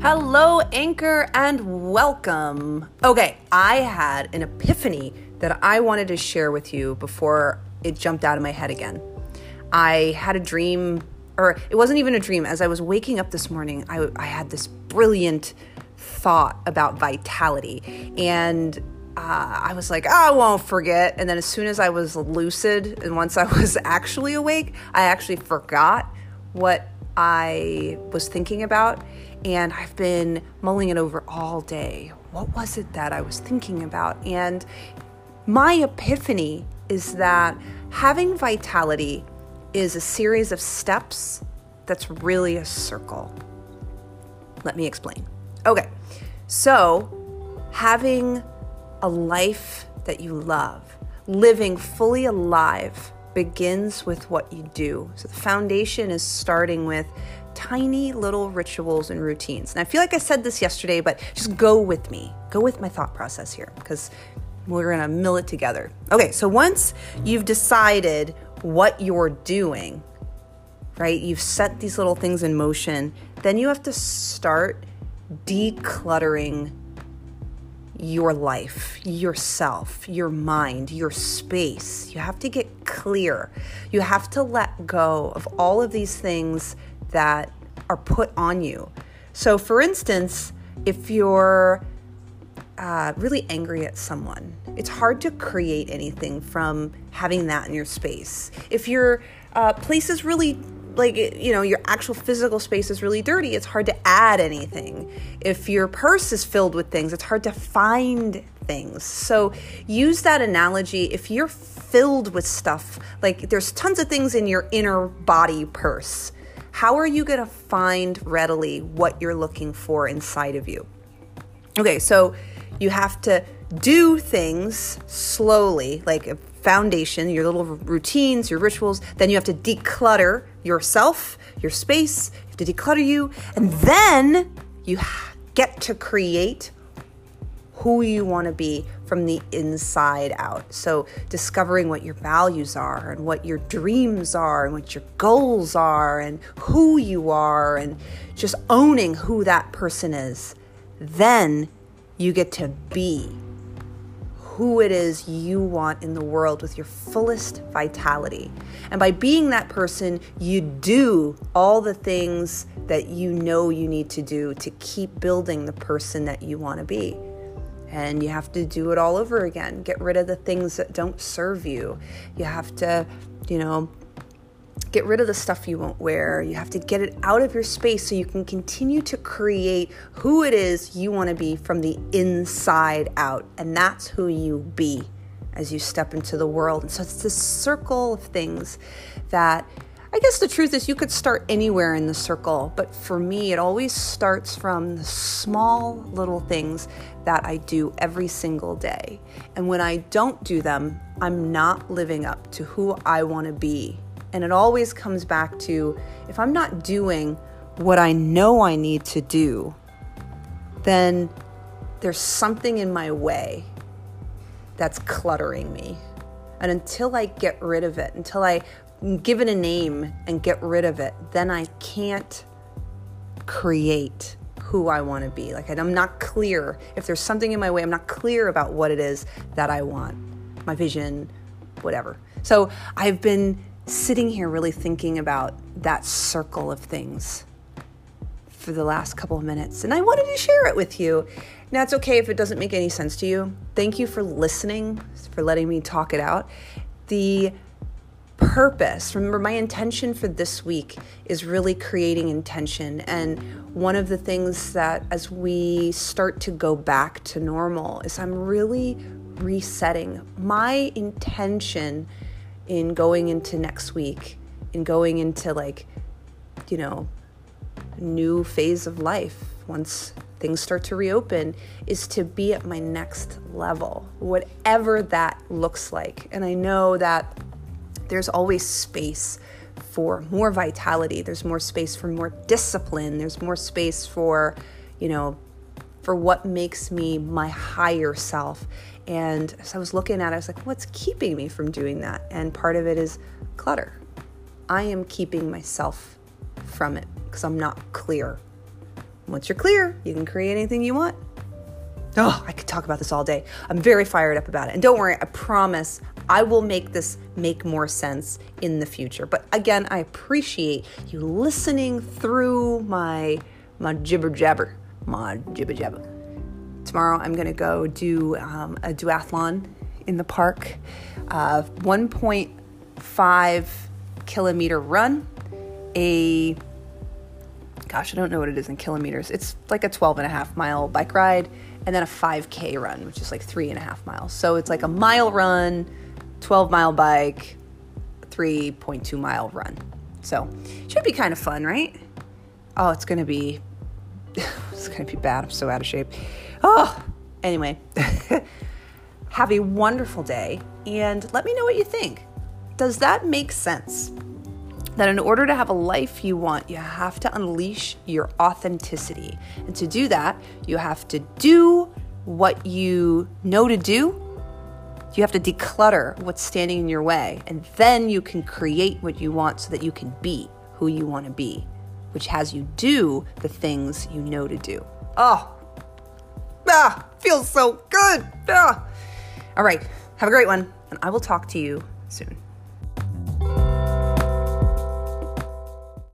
Hello, Anchor, and welcome. Okay, I had an epiphany that I wanted to share with you before it jumped out of my head again. I had a dream, or it wasn't even a dream. As I was waking up this morning, I, I had this brilliant thought about vitality. And uh, I was like, oh, I won't forget. And then as soon as I was lucid and once I was actually awake, I actually forgot what I was thinking about. And I've been mulling it over all day. What was it that I was thinking about? And my epiphany is that having vitality is a series of steps that's really a circle. Let me explain. Okay, so having a life that you love, living fully alive, begins with what you do. So the foundation is starting with tiny little rituals and routines. And I feel like I said this yesterday, but just go with me. Go with my thought process here because we're going to mill it together. Okay, so once you've decided what you're doing, right? You've set these little things in motion, then you have to start decluttering your life, yourself, your mind, your space. You have to get clear. You have to let go of all of these things that are put on you. So, for instance, if you're uh, really angry at someone, it's hard to create anything from having that in your space. If your uh, place is really like you know your actual physical space is really dirty. It's hard to add anything. If your purse is filled with things it's hard to find things. So use that analogy. If you're filled with stuff like there's tons of things in your inner body purse. How are you going to find readily what you're looking for inside of you? Okay, so you have to do things slowly, like foundation, your little routines, your rituals. Then you have to declutter yourself, your space. You have to declutter you. And then you get to create who you want to be from the inside out. So, discovering what your values are and what your dreams are and what your goals are and who you are and just owning who that person is. Then you get to be who it is you want in the world with your fullest vitality. And by being that person, you do all the things that you know you need to do to keep building the person that you want to be and you have to do it all over again. Get rid of the things that don't serve you. You have to, you know, get rid of the stuff you won't wear. You have to get it out of your space so you can continue to create who it is you want to be from the inside out. And that's who you be as you step into the world. And so it's this circle of things that I guess the truth is you could start anywhere in the circle, but for me, it always starts from the small little things that I do every single day. And when I don't do them, I'm not living up to who I want to be. And it always comes back to if I'm not doing what I know I need to do, then there's something in my way that's cluttering me. And until I get rid of it, until I give it a name and get rid of it, then I can't create who I want to be. Like I'm not clear. If there's something in my way, I'm not clear about what it is that I want, my vision, whatever. So I've been sitting here really thinking about that circle of things for the last couple of minutes, and I wanted to share it with you. Now, it's okay if it doesn't make any sense to you. Thank you for listening, for letting me talk it out. The purpose. Remember, my intention for this week is really creating intention. And one of the things that, as we start to go back to normal, is I'm really resetting my intention in going into next week, in going into like, you know, new phase of life once things start to reopen is to be at my next level, whatever that looks like. And I know that there's always space for more vitality. There's more space for more discipline. There's more space for, you know, for what makes me my higher self. And as I was looking at it, I was like, what's keeping me from doing that? And part of it is clutter. I am keeping myself from it because I'm not clear. Once you're clear, you can create anything you want. Oh, I could talk about this all day. I'm very fired up about it. And don't worry, I promise I will make this make more sense in the future. But again, I appreciate you listening through my my jibber jabber, my jibber jabber. Tomorrow I'm gonna go do um, a duathlon in the park, uh, 1.5 kilometer run, a gosh, I don't know what it is in kilometers. It's like a 12 and a half mile bike ride and then a 5K run, which is like three and a half miles. So it's like a mile run, 12 mile bike, 3.2 mile run. So should be kind of fun, right? Oh, it's gonna be, it's gonna be bad. I'm so out of shape. Oh, anyway, have a wonderful day and let me know what you think. Does that make sense? that in order to have a life you want, you have to unleash your authenticity. And to do that, you have to do what you know to do. You have to declutter what's standing in your way. And then you can create what you want so that you can be who you want to be, which has you do the things you know to do. Oh, ah, feels so good. Ah. All right, have a great one, and I will talk to you soon.